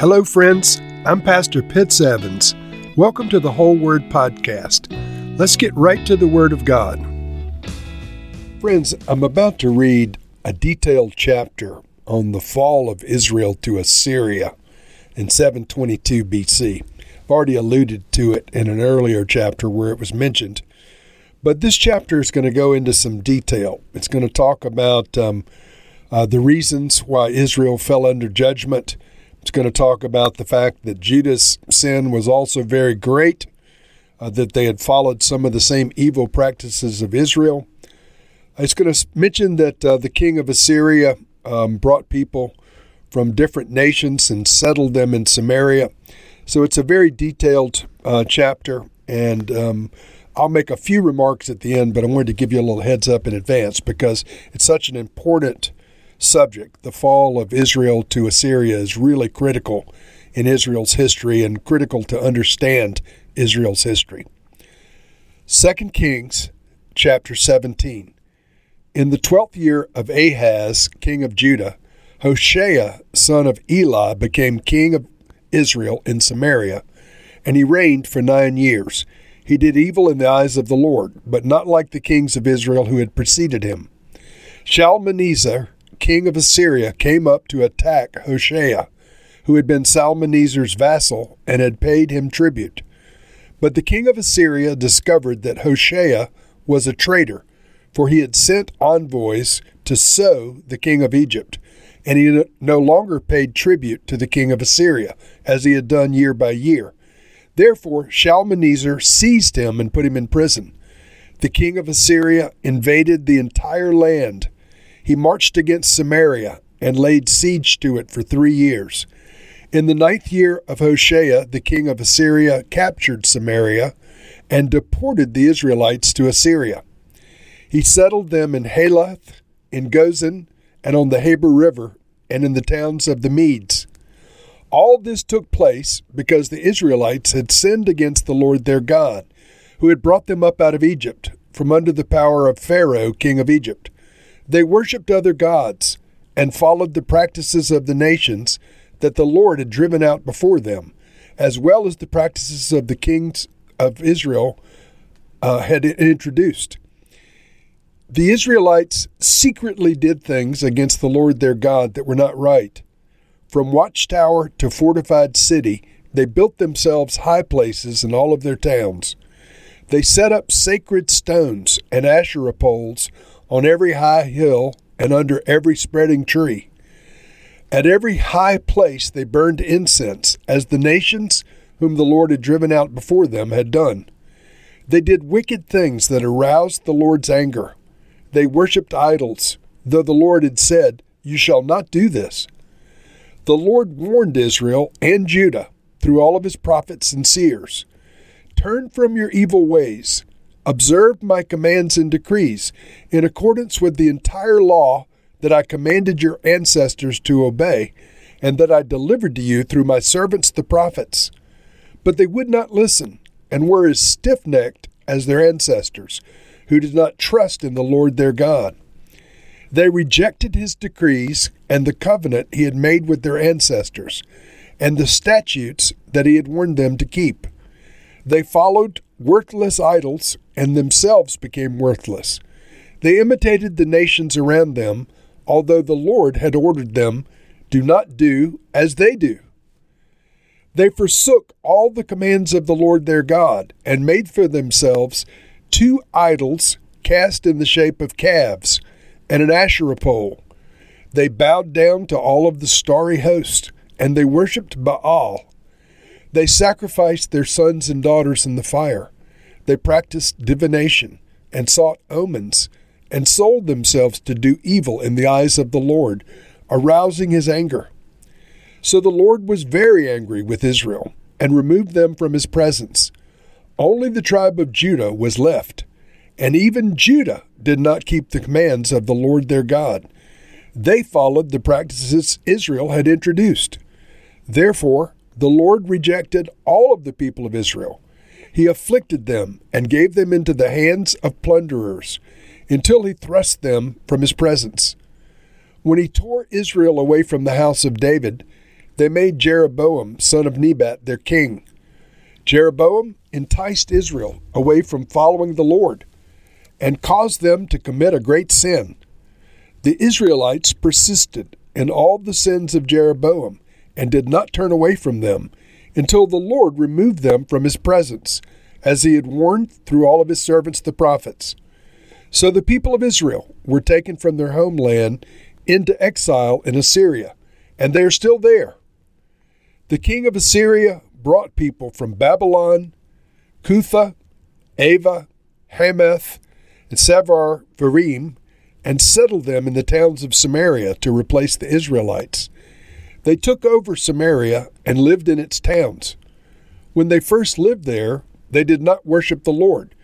Hello, friends. I'm Pastor Pitts Evans. Welcome to the Whole Word Podcast. Let's get right to the Word of God. Friends, I'm about to read a detailed chapter on the fall of Israel to Assyria in 722 BC. I've already alluded to it in an earlier chapter where it was mentioned. But this chapter is going to go into some detail. It's going to talk about um, uh, the reasons why Israel fell under judgment. It's going to talk about the fact that Judah's sin was also very great, uh, that they had followed some of the same evil practices of Israel. It's going to mention that uh, the king of Assyria um, brought people from different nations and settled them in Samaria. So it's a very detailed uh, chapter, and um, I'll make a few remarks at the end, but I wanted to give you a little heads up in advance because it's such an important subject. The fall of Israel to Assyria is really critical in Israel's history and critical to understand Israel's history. 2 Kings chapter 17. In the twelfth year of Ahaz, king of Judah, Hoshea, son of Elah, became king of Israel in Samaria, and he reigned for nine years. He did evil in the eyes of the Lord, but not like the kings of Israel who had preceded him. Shalmaneser, king of Assyria, came up to attack Hoshea, who had been Shalmaneser's vassal and had paid him tribute. But the king of Assyria discovered that Hoshea was a traitor, for he had sent envoys to So, the king of Egypt, and he no longer paid tribute to the king of Assyria, as he had done year by year. Therefore, Shalmaneser seized him and put him in prison. The king of Assyria invaded the entire land. He marched against Samaria and laid siege to it for three years. In the ninth year of Hoshea, the king of Assyria captured Samaria and deported the Israelites to Assyria. He settled them in Halath, in Gozan, and on the Habor River, and in the towns of the Medes. All this took place because the Israelites had sinned against the Lord their God, who had brought them up out of Egypt, from under the power of Pharaoh, king of Egypt. They worshipped other gods and followed the practices of the nations that the Lord had driven out before them, as well as the practices of the kings of Israel uh, had introduced. The Israelites secretly did things against the Lord their God that were not right from watchtower to fortified city, they built themselves high places in all of their towns. They set up sacred stones and Asherah poles on every high hill and under every spreading tree. At every high place they burned incense, as the nations whom the Lord had driven out before them had done. They did wicked things that aroused the Lord's anger. They worshipped idols, though the Lord had said, You shall not do this. The Lord warned Israel and Judah through all of his prophets and seers Turn from your evil ways, observe my commands and decrees in accordance with the entire law that I commanded your ancestors to obey, and that I delivered to you through my servants the prophets. But they would not listen, and were as stiff necked as their ancestors, who did not trust in the Lord their God. They rejected his decrees and the covenant he had made with their ancestors, and the statutes that he had warned them to keep. They followed worthless idols and themselves became worthless. They imitated the nations around them, although the Lord had ordered them, Do not do as they do. They forsook all the commands of the Lord their God, and made for themselves two idols cast in the shape of calves and an Asherah pole. They bowed down to all of the starry host, and they worshipped Baal. They sacrificed their sons and daughters in the fire. They practiced divination and sought omens, and sold themselves to do evil in the eyes of the Lord, arousing his anger. So the Lord was very angry with Israel, and removed them from his presence. Only the tribe of Judah was left, and even Judah did not keep the commands of the Lord their God. They followed the practices Israel had introduced. Therefore, the Lord rejected all of the people of Israel. He afflicted them and gave them into the hands of plunderers until he thrust them from his presence. When he tore Israel away from the house of David, they made Jeroboam, son of Nebat, their king. Jeroboam enticed Israel away from following the Lord and caused them to commit a great sin. The Israelites persisted in all the sins of Jeroboam and did not turn away from them until the Lord removed them from his presence, as he had warned through all of his servants the prophets. So the people of Israel were taken from their homeland into exile in Assyria, and they are still there. The king of Assyria brought people from Babylon, Cutha, Ava, Hamath, and Sepharvaim, Varim, and settled them in the towns of Samaria to replace the Israelites. They took over Samaria and lived in its towns. When they first lived there, they did not worship the Lord.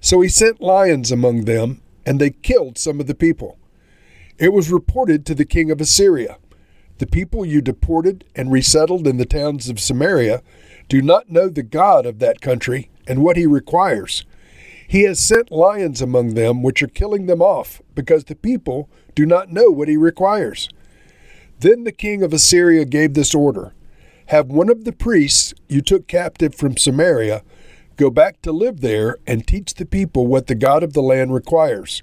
So he sent lions among them, and they killed some of the people. It was reported to the king of Assyria The people you deported and resettled in the towns of Samaria do not know the God of that country and what he requires. He has sent lions among them, which are killing them off, because the people do not know what he requires. Then the king of Assyria gave this order Have one of the priests you took captive from Samaria go back to live there and teach the people what the God of the land requires.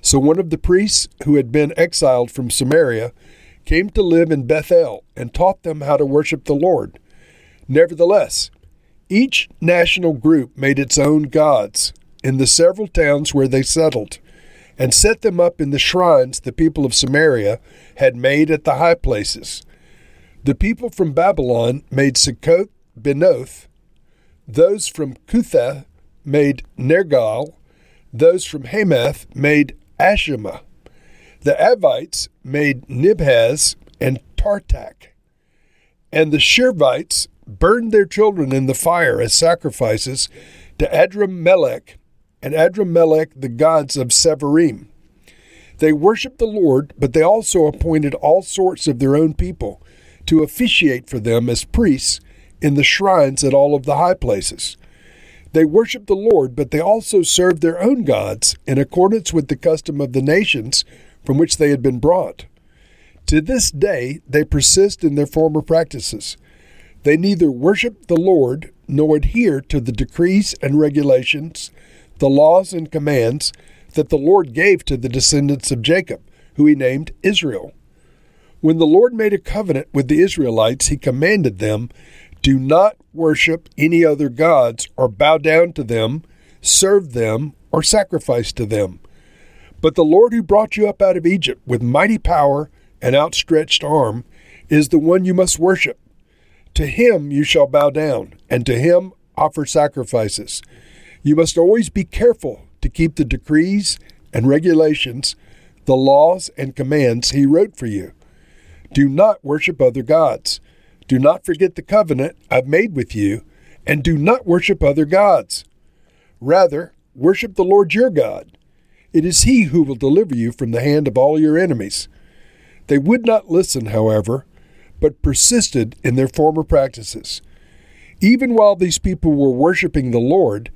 So one of the priests who had been exiled from Samaria came to live in Bethel and taught them how to worship the Lord. Nevertheless, each national group made its own gods in the several towns where they settled, and set them up in the shrines the people of Samaria had made at the high places. The people from Babylon made Succoth Benoth, those from Cutha made Nergal, those from Hamath made Ashima. The Avites made Nibhaz and Tartak, and the Shirvites burned their children in the fire as sacrifices to Adrammelech and Anammelech, the gods of Sepharvaim. They worshiped the Lord, but they also appointed all sorts of their own people to officiate for them as priests in the shrines at all of the high places. They worshiped the Lord, but they also served their own gods in accordance with the custom of the nations from which they had been brought. To this day, they persist in their former practices. They neither worship the Lord nor adhere to the decrees and regulations the laws and commands that the Lord gave to the descendants of Jacob, who he named Israel. When the Lord made a covenant with the Israelites, he commanded them, Do not worship any other gods, or bow down to them, serve them, or sacrifice to them. But the Lord who brought you up out of Egypt with mighty power and outstretched arm is the one you must worship. To him you shall bow down, and to him offer sacrifices. You must always be careful to keep the decrees and regulations, the laws and commands he wrote for you. Do not worship other gods. Do not forget the covenant I've made with you, and do not worship other gods. Rather, worship the Lord your God. It is he who will deliver you from the hand of all your enemies. They would not listen, however, but persisted in their former practices. Even while these people were worshiping the Lord,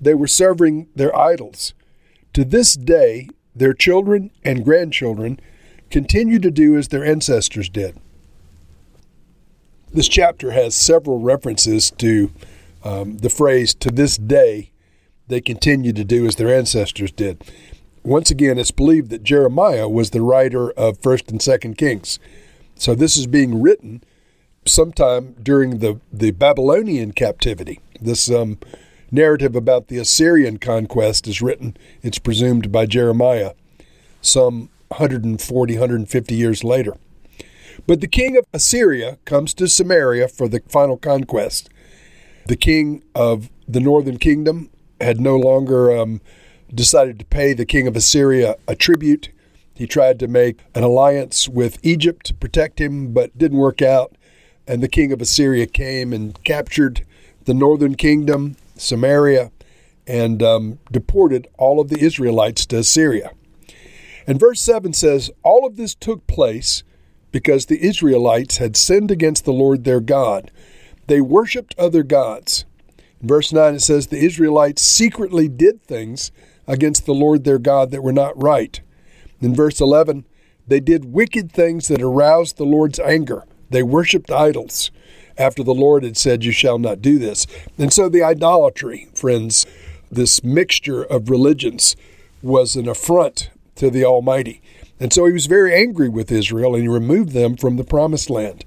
they were serving their idols. To this day, their children and grandchildren continue to do as their ancestors did. This chapter has several references to um, the phrase, to this day, they continue to do as their ancestors did. Once again, it's believed that Jeremiah was the writer of 1st and 2nd Kings. So this is being written sometime during the, the Babylonian captivity. This um, narrative about the Assyrian conquest is written, it's presumed, by Jeremiah some 140, 150 years later. But the king of Assyria comes to Samaria for the final conquest. The king of the northern kingdom had no longer um, decided to pay the king of Assyria a tribute. He tried to make an alliance with Egypt to protect him, but didn't work out. And the king of Assyria came and captured the northern kingdom Samaria, and um, deported all of the Israelites to Assyria. And verse 7 says, All of this took place because the Israelites had sinned against the Lord their God. They worshiped other gods. In verse 9 it says, The Israelites secretly did things against the Lord their God that were not right. In verse 11, they did wicked things that aroused the Lord's anger, They worshiped idols after the Lord had said, You shall not do this. And so the idolatry, friends, this mixture of religions, was an affront to the Almighty. And so he was very angry with Israel and he removed them from the promised land.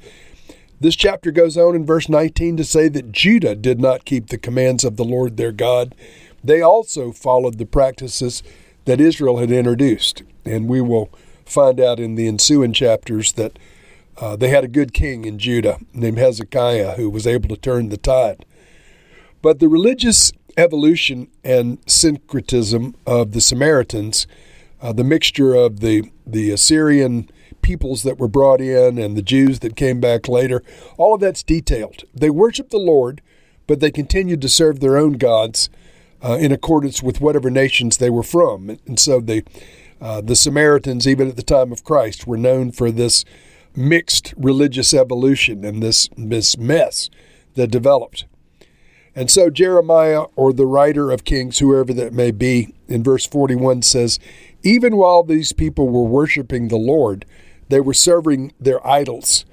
This chapter goes on in verse 19 to say that Judah did not keep the commands of the Lord their God. They also followed the practices that Israel had introduced. And we will find out in the ensuing chapters that uh, they had a good king in Judah named Hezekiah who was able to turn the tide. But the religious evolution and syncretism of the Samaritans, uh, the mixture of the, the Assyrian peoples that were brought in and the Jews that came back later, all of that's detailed. They worshiped the Lord, but they continued to serve their own gods uh, in accordance with whatever nations they were from. And so the, uh, the Samaritans, even at the time of Christ, were known for this mixed religious evolution and this, this mess that developed. And so Jeremiah, or the writer of Kings, whoever that may be, in verse 41 says, Even while these people were worshiping the Lord, they were serving their idols.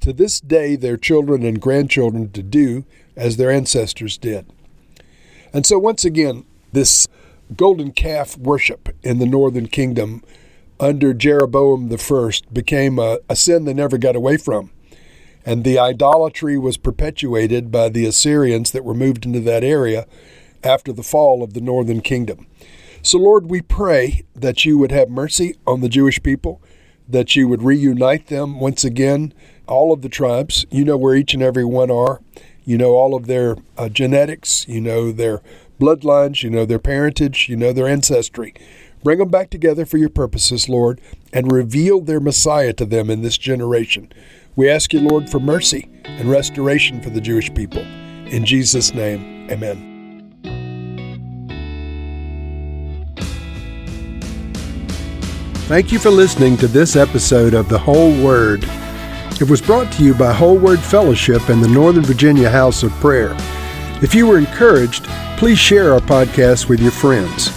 To this day, their children and grandchildren to do as their ancestors did. And so, once again, this golden calf worship in the northern kingdom under Jeroboam I became a, a sin they never got away from. And the idolatry was perpetuated by the Assyrians that were moved into that area after the fall of the northern kingdom. So, Lord, we pray that you would have mercy on the Jewish people, that you would reunite them once again, all of the tribes. You know where each and every one are. You know all of their uh, genetics. You know their bloodlines. You know their parentage. You know their ancestry. Bring them back together for your purposes, Lord, and reveal their Messiah to them in this generation. We ask you, Lord, for mercy and restoration for the Jewish people. In Jesus' name, amen. Thank you for listening to this episode of The Whole Word. It was brought to you by Whole Word Fellowship and the Northern Virginia House of Prayer. If you were encouraged, please share our podcast with your friends.